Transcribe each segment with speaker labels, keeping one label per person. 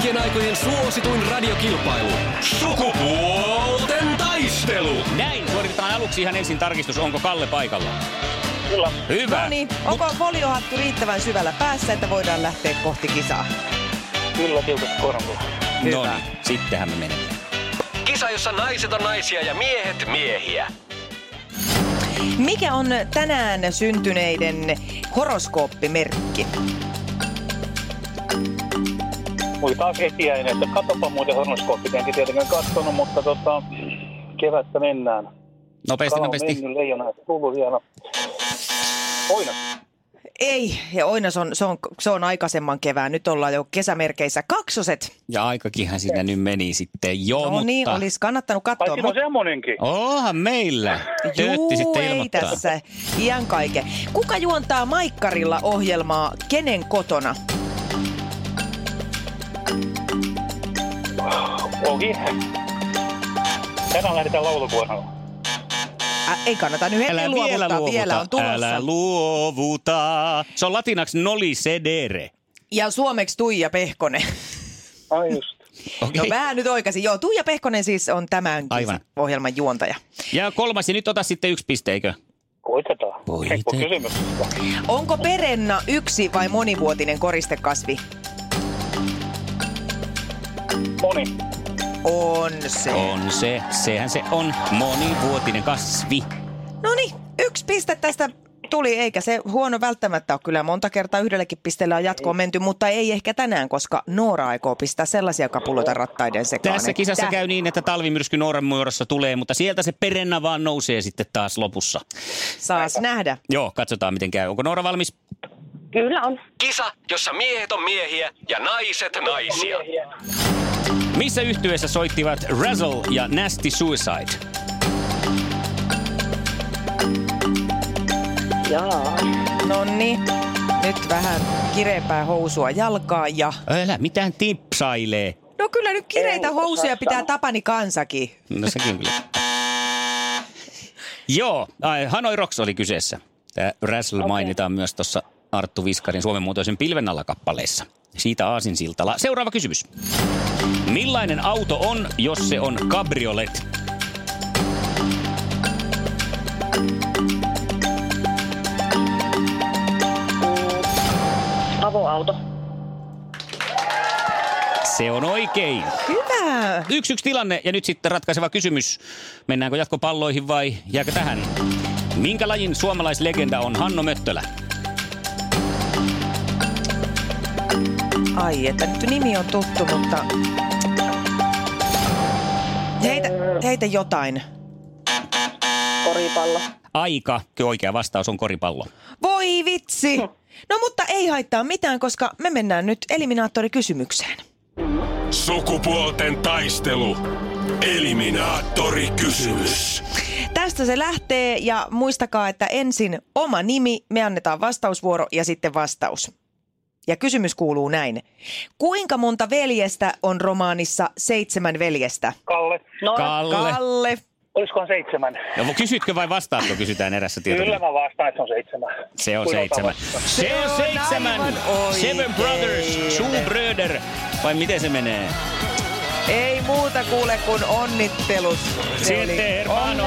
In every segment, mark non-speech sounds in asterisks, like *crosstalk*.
Speaker 1: kaikkien aikojen suosituin radiokilpailu. Sukupuolten taistelu.
Speaker 2: Näin, suoritetaan aluksi ihan ensin tarkistus, onko Kalle paikalla.
Speaker 3: Kyllä.
Speaker 2: Hyvä.
Speaker 4: No niin, onko foliohattu riittävän syvällä päässä, että voidaan lähteä kohti kisaa?
Speaker 3: Kyllä tiukasti kormulla.
Speaker 4: Hyvä.
Speaker 2: No niin, sittenhän me menemme.
Speaker 1: Kisa, jossa naiset on naisia ja miehet miehiä.
Speaker 4: Mikä on tänään syntyneiden horoskooppimerkki?
Speaker 3: Oli taas etiäinen, että katsopa muuten horoskooppi, enkin tietenkään katsonut, mutta tota, kevättä mennään.
Speaker 2: Nopeasti,
Speaker 3: Kala
Speaker 2: nopeasti.
Speaker 3: mennyt, leijona on tullut hieno. Oina.
Speaker 4: Ei, ja Oinas on, se on, se on aikaisemman kevään. Nyt ollaan jo kesämerkeissä. Kaksoset.
Speaker 2: Ja aikakinhan siinä nyt meni sitten jo,
Speaker 4: No
Speaker 2: mutta...
Speaker 4: niin, olisi kannattanut katsoa.
Speaker 3: siinä on semmonenkin.
Speaker 2: Onhan meillä. Töötti
Speaker 4: Juu,
Speaker 2: sitten
Speaker 4: ei
Speaker 2: ilmoittaa.
Speaker 4: tässä. Iän kaiken. Kuka juontaa Maikkarilla ohjelmaa Kenen kotona?
Speaker 3: Ohi. Tänään lähdetään lauluvuorolla.
Speaker 4: Ä, ei kannata nyt heti
Speaker 2: Älä
Speaker 4: luovuttaa.
Speaker 2: vielä luovuta.
Speaker 4: Vielä on tulossa.
Speaker 2: Älä luovuta. Se on latinaksi noli sedere.
Speaker 4: Ja suomeksi Tuija Pehkonen.
Speaker 3: Ai just. *laughs*
Speaker 2: Okei.
Speaker 4: No vähän nyt oikaisin. Joo, Tuija Pehkonen siis on tämän
Speaker 2: Aivan.
Speaker 4: ohjelman juontaja.
Speaker 2: Ja kolmas, ja nyt ota sitten yksi piste, eikö?
Speaker 3: Koitetaan.
Speaker 2: Koite-
Speaker 3: Helppo kysymyksestä.
Speaker 4: Onko perenna yksi vai monivuotinen koristekasvi?
Speaker 3: Moni.
Speaker 4: On se.
Speaker 2: On se, sehän se on monivuotinen kasvi.
Speaker 4: No niin, yksi piste tästä tuli, eikä se huono välttämättä ole. Kyllä monta kertaa yhdellekin pisteellä on jatkoon menty, mutta ei ehkä tänään, koska Noora aikoo pistää sellaisia kapuloita rattaiden sekaan.
Speaker 2: Tässä
Speaker 4: että-
Speaker 2: kisassa käy niin, että talvimyrsky Nooren muodossa tulee, mutta sieltä se perenna vaan nousee sitten taas lopussa.
Speaker 4: Saas nähdä.
Speaker 2: Joo, katsotaan miten käy. Onko Noora valmis?
Speaker 5: Kyllä on.
Speaker 1: Kisa, jossa miehet on miehiä ja naiset naisia.
Speaker 2: Missä yhtyeessä soittivat Razzle ja Nasty Suicide?
Speaker 5: Jaa.
Speaker 4: No niin, nyt vähän kireempää housua jalkaa ja...
Speaker 2: Älä mitään tipsailee.
Speaker 4: No kyllä nyt kireitä
Speaker 5: Ei
Speaker 4: housuja pitää
Speaker 5: sanoa.
Speaker 4: Tapani kansakin.
Speaker 2: No sekin kyllä. Joo, ai, Hanoi Rocks oli kyseessä. Tämä Razzle okay. mainitaan myös tuossa Arttu Viskarin Suomen muotoisen pilven alla kappaleessa. Siitä Aasinsiltala. Seuraava kysymys. Millainen auto on, jos se on cabriolet?
Speaker 5: Avoauto.
Speaker 2: Se on oikein.
Speaker 4: Hyvä.
Speaker 2: Yksi yksi tilanne ja nyt sitten ratkaiseva kysymys. Mennäänkö jatkopalloihin vai jääkö tähän? Minkä lajin suomalaislegenda on Hanno Möttölä?
Speaker 4: Ai, että nyt nimi on tuttu, mutta... Heitä, heitä jotain.
Speaker 5: Koripallo.
Speaker 2: Aika, oikea vastaus on koripallo.
Speaker 4: Voi vitsi! No mutta ei haittaa mitään, koska me mennään nyt eliminaattorikysymykseen.
Speaker 6: Sukupuolten taistelu. Eliminaattori kysymys.
Speaker 4: Tästä se lähtee ja muistakaa, että ensin oma nimi, me annetaan vastausvuoro ja sitten vastaus. Ja kysymys kuuluu näin. Kuinka monta veljestä on romaanissa Seitsemän veljestä?
Speaker 3: Kalle.
Speaker 5: No,
Speaker 2: Kalle.
Speaker 4: Kalle.
Speaker 3: Olisikohan seitsemän?
Speaker 2: No, kysytkö vai vastaatko, kysytään erässä
Speaker 3: Kyllä
Speaker 2: tietoa.
Speaker 3: mä vastaan, että se on seitsemän.
Speaker 2: Se on
Speaker 3: Kuinka
Speaker 2: seitsemän. Se on seitsemän. Seven Brothers, Two Bröder. Vai miten se menee?
Speaker 4: Ei muuta kuule kuin onnittelut. Oli-
Speaker 2: hermano.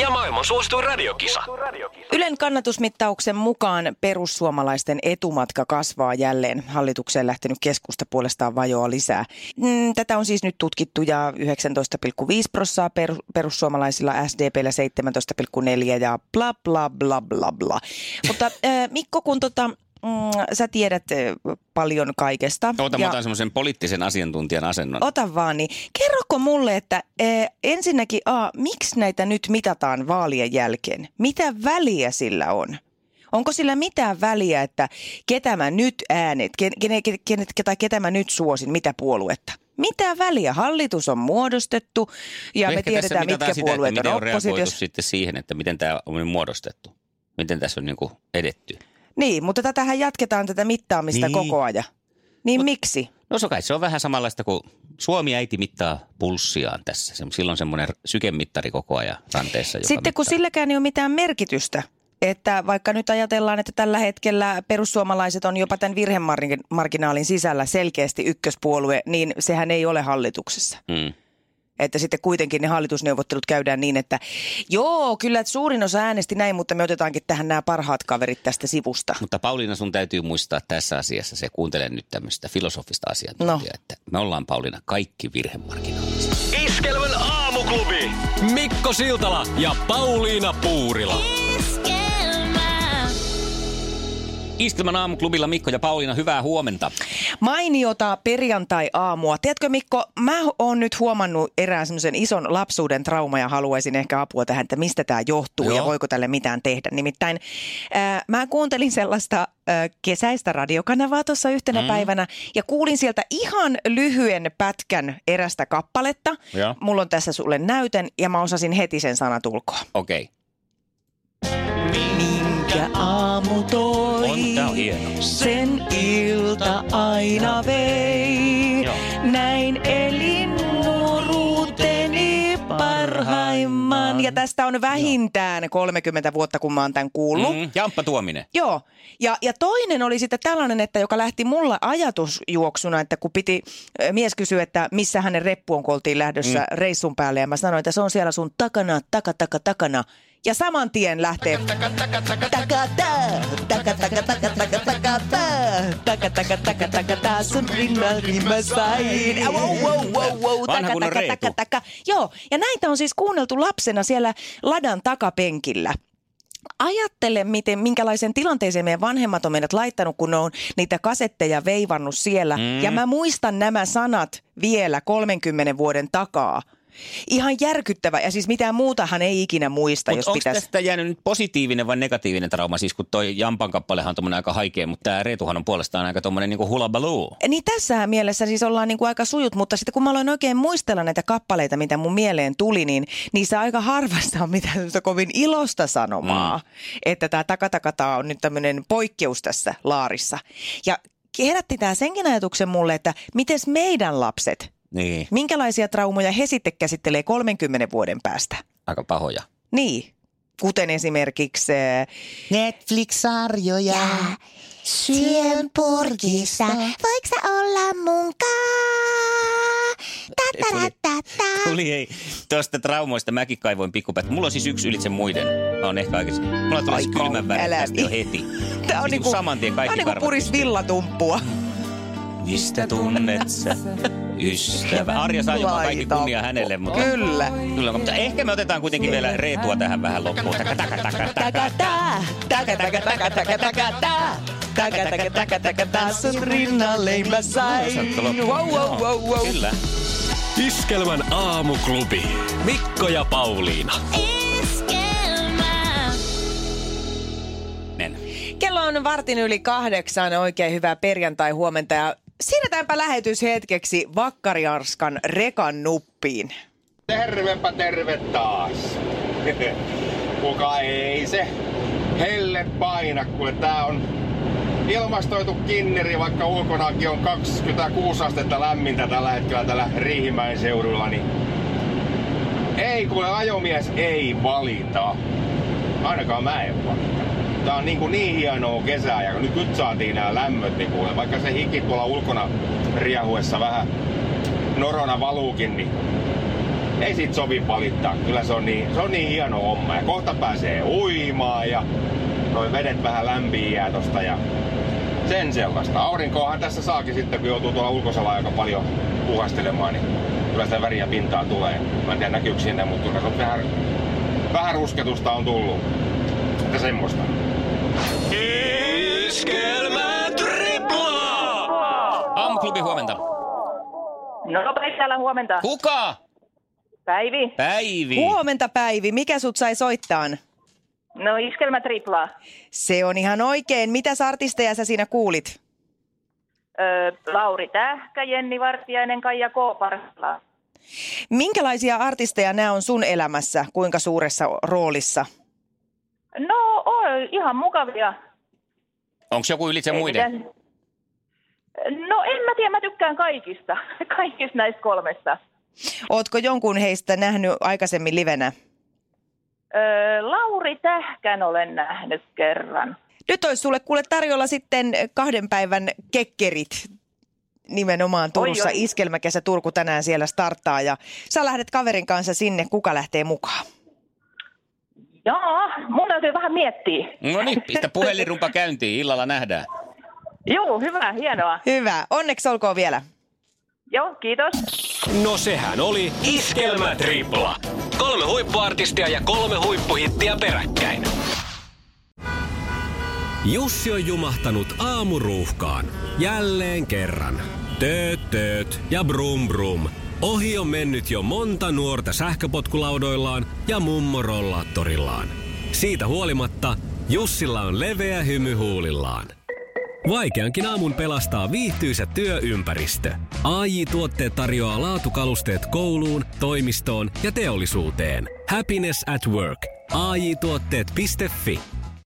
Speaker 1: ja maailman suosituin radiokisa.
Speaker 4: Ylen kannatusmittauksen mukaan perussuomalaisten etumatka kasvaa jälleen. Hallitukseen lähtenyt keskusta puolestaan vajoaa lisää. Mm, Tätä on siis nyt tutkittu ja 19,5 prossaa per, perussuomalaisilla, SDPllä 17,4 ja bla bla bla bla bla. Mutta äh, Mikko, kun tota, mm, sä tiedät ö, paljon kaikesta.
Speaker 2: Ota, mä
Speaker 4: Ja-
Speaker 2: otan semmoisen poliittisen asiantuntijan asennon.
Speaker 4: Ota vaan, niin kerroko mulle, että e, ensinnäkin A, miksi näitä nyt mitataan vaalien jälkeen? Mitä väliä sillä on? Onko sillä mitään väliä, että ketä mä nyt äänet, ken, kenet, kenet, tai ketä mä nyt suosin, mitä puoluetta? Mitä väliä? Hallitus on muodostettu ja
Speaker 2: No
Speaker 4: me tiedetään, mitkä
Speaker 2: sitä,
Speaker 4: puolueet on
Speaker 2: miten on reagoitu
Speaker 4: oppositiossa.
Speaker 2: sitten siihen, että miten tämä on muodostettu. Miten tässä on niin edetty.
Speaker 4: Niin, mutta tätähän jatketaan tätä mittaamista
Speaker 2: Niin.
Speaker 4: koko ajan. Niin miksi?
Speaker 2: No se kai se on vähän samanlaista kuin Suomi äiti mittaa pulssiaan tässä. Silloin semmoinen sykemittari koko ajan ranteessa. Joka
Speaker 4: Sitten kun
Speaker 2: mittaa.
Speaker 4: silläkään ei ole mitään merkitystä, että vaikka nyt ajatellaan, että tällä hetkellä perussuomalaiset on jopa tämän virhemarginaalin sisällä selkeästi ykköspuolue, niin sehän ei ole hallituksessa.
Speaker 2: Mm.
Speaker 4: Että sitten kuitenkin ne hallitusneuvottelut käydään niin, että joo, kyllä että suurin osa äänesti näin, mutta me otetaankin tähän nämä parhaat kaverit tästä sivusta.
Speaker 2: Mutta Pauliina, sun täytyy muistaa tässä asiassa, se kuuntelee nyt tämmöistä filosofista asiantuntijaa,
Speaker 4: No.
Speaker 2: että me ollaan Pauliina kaikki virhemarginaalisia.
Speaker 1: Iskelmän aamuklubi. Mikko Siltala ja Pauliina Puurila.
Speaker 2: Iskelmän aamuklubilla Mikko ja Pauliina, hyvää huomenta.
Speaker 4: Mainiota perjantai-aamua. Tiedätkö Mikko, mä oon nyt huomannut erään semmoisen ison lapsuuden trauma ja haluaisin ehkä apua tähän, että mistä tämä johtuu
Speaker 2: Joo.
Speaker 4: ja voiko tälle mitään tehdä. Nimittäin ää, mä kuuntelin sellaista ää, kesäistä radiokanavaa tuossa yhtenä mm. päivänä ja kuulin sieltä ihan lyhyen pätkän erästä kappaletta.
Speaker 2: Joo.
Speaker 4: Mulla on tässä sulle näytön ja mä osasin heti sen sanat ulkoa.
Speaker 2: Okei.
Speaker 4: Minkä aamu toi,
Speaker 2: On, tää on hieno.
Speaker 4: sen ilta aina vei.
Speaker 2: Joo.
Speaker 4: Näin elin nuoruuteni parhaimman. Ja tästä on vähintään 30 vuotta, kun mä oon tämän kuullut.
Speaker 2: Mm, Jamppa Tuominen.
Speaker 4: Joo, ja, ja toinen oli sitten tällainen, että joka lähti mulla ajatusjuoksuna, että kun piti mies kysyä, että missä hänen reppu on, kun oltiin lähdössä mm. reissun päälle, ja mä sanoin, että se on siellä sun takana, taka, taka, takana ja saman tien lähtee sun Joo, ja näitä on siis kuunneltu lapsena siellä ladan takapenkillä ajattele, miten, minkälaisen tilanteeseen meidän vanhemmat on meidät laittanut, kun ne on niitä kasetteja veivannut siellä. Mm. Ja mä muistan nämä sanat vielä 30 vuoden takaa. Ihan järkyttävä. Ja siis mitään muutahan ei ikinä muista,
Speaker 2: Mutta
Speaker 4: jos
Speaker 2: onko
Speaker 4: pitäisi...
Speaker 2: tästä jäänyt nyt positiivinen vai negatiivinen trauma? Siis kun toi Jampan kappalehan on tommonen aika haikea, mutta tämä Reetuhan on puolestaan aika tommonen niinku hulabaloo.
Speaker 4: Niin tässähän mielessä siis ollaan niin kuin aika sujut, mutta sitten kun mä aloin oikein muistella näitä kappaleita, mitä mun mieleen tuli, niin niissä aika harvasta on mitään kovin ilosta sanomaa, mm. että tämä takatakata on nyt tämmöinen poikkeus tässä laarissa. Ja herätti tämä senkin ajatuksen mulle, että mites meidän lapset,
Speaker 2: Niin,
Speaker 4: minkälaisia traumoja he sitten käsittelee 30 vuoden päästä?
Speaker 2: aika pahoja.
Speaker 4: Niin, kuten esimerkiksi... äh,
Speaker 5: Netflix-sarjoja. Syön purkissa. Voiko sä olla munkaan? Ta-ta-ta-ta-ta.
Speaker 2: Tuli ei, tuosta traumoista mäkin kaivoin pikkupäät. Mulla on siis yksi ylitse muiden. Mä oon ehkä aikaisemmin. Mulla tulee siis kylmän värit
Speaker 4: älä
Speaker 2: tästä jo heti.
Speaker 4: Tämä on
Speaker 2: Siis
Speaker 4: niinku,
Speaker 2: saman tien
Speaker 4: tää
Speaker 2: kaikki
Speaker 4: on niinku puris villatumppua.
Speaker 2: Mistä tunnet sä ystävä? Arja saa jopa kaikki kunnia hänelle, mutta...
Speaker 4: Kyllä.
Speaker 2: Kyllä, mutta ehkä me otetaan kuitenkin vielä Reetua tähän vähän loppuun. Taka, taka, taka, taka.
Speaker 4: Taka, taka, taka, taka, taka, taka, taka. Taka, taka, taka, taka, taka, sun rinnalle mä sain. Wow, wow, wow, wow.
Speaker 2: Kyllä.
Speaker 1: Iskelmän aamuklubi. Mikko ja Pauliina.
Speaker 2: Nen.
Speaker 4: Kello on vartin yli kahdeksan. Oikein hyvää perjantai huomenta ja siirretäänpä lähetys hetkeksi Vakkariarskan rekan nuppiin.
Speaker 7: Tervepä terve taas. *laughs* Kuka ei se helle paina, kun tää on ilmastoitu kinneri, vaikka ulkonakin on 26 astetta lämmintä tällä hetkellä tällä Riihimäen seudulla, niin ei kuule ajomies ei valita. Ainakaan mä en valita. Tää on niin, kuin niin hienoa kesää ja nyt, nyt saatiin nämä lämmöt, niin kuule, vaikka se hiki tuolla ulkona riehuessa vähän norona valuukin, niin ei sit sovi valittaa. Kyllä se on niin, se on niin hieno homma. Ja kohta pääsee uimaan ja noi vedet vähän lämpiää tosta ja sen sellaista. Aurinkoahan tässä saakin sitten, kun joutuu tuolla ulkosalla aika paljon puhastelemaan, niin kyllä sitä väriä pintaa tulee. Mä en tiedä näkyykö sinne, mutta kyllä se on vähän, vähän rusketusta on tullut. Että semmoista.
Speaker 1: Iskelmä
Speaker 2: klubi, huomenta.
Speaker 8: No, Päivi täällä huomenta.
Speaker 2: Kuka?
Speaker 8: Päivi.
Speaker 2: Päivi.
Speaker 4: Huomenta Päivi, mikä sut sai soittaa?
Speaker 8: No, iskelmä triplaa.
Speaker 4: Se on ihan oikein. Mitäs artisteja sä siinä kuulit?
Speaker 8: Öö, Lauri Tähkä, Jenni Vartiainen, Kaija Kooparla.
Speaker 4: Minkälaisia artisteja nämä on sun elämässä? Kuinka suuressa roolissa?
Speaker 8: No, oi, ihan mukavia.
Speaker 2: Onko joku ylitse
Speaker 8: Ei
Speaker 2: muiden?
Speaker 8: mitään- No, en mä tiedä, mä tykkään kaikista. *laughs* Kaikista näistä kolmesta.
Speaker 4: Ootko jonkun heistä nähnyt aikaisemmin livenä?
Speaker 8: Öö, Lauri Tähkän olen nähnyt kerran.
Speaker 4: Nyt olisi sulle kuule tarjolla sitten kahden päivän kekkerit nimenomaan Turussa.
Speaker 8: Oi, oi.
Speaker 4: Iskelmäkesä Turku tänään siellä starttaa ja sä lähdet kaverin kanssa sinne. Kuka lähtee mukaan?
Speaker 8: Joo, mun täytyy vähän miettiä.
Speaker 2: No niin, pistä puhelinrumpa käyntiin. Illalla nähdään.
Speaker 8: Joo, hyvä, hienoa.
Speaker 4: Hyvä. Onneksi olkoon vielä.
Speaker 8: Joo, kiitos.
Speaker 1: No sehän oli Iskelmä Tripla. Kolme huippuartistia ja kolme huippuhittiä peräkkäin. Jussi on jumahtanut aamuruuhkaan. Jälleen kerran. Tööt, tööt ja brum brum. Ohi on mennyt jo monta nuorta sähköpotkulaudoillaan ja mummorollaattorillaan. Siitä huolimatta Jussilla on leveä hymy huulillaan. Vaikeankin aamun pelastaa viihtyisä työympäristö. AI Tuotteet tarjoaa laatukalusteet kouluun, toimistoon ja teollisuuteen. Happiness at work. AJ-tuotteet.fi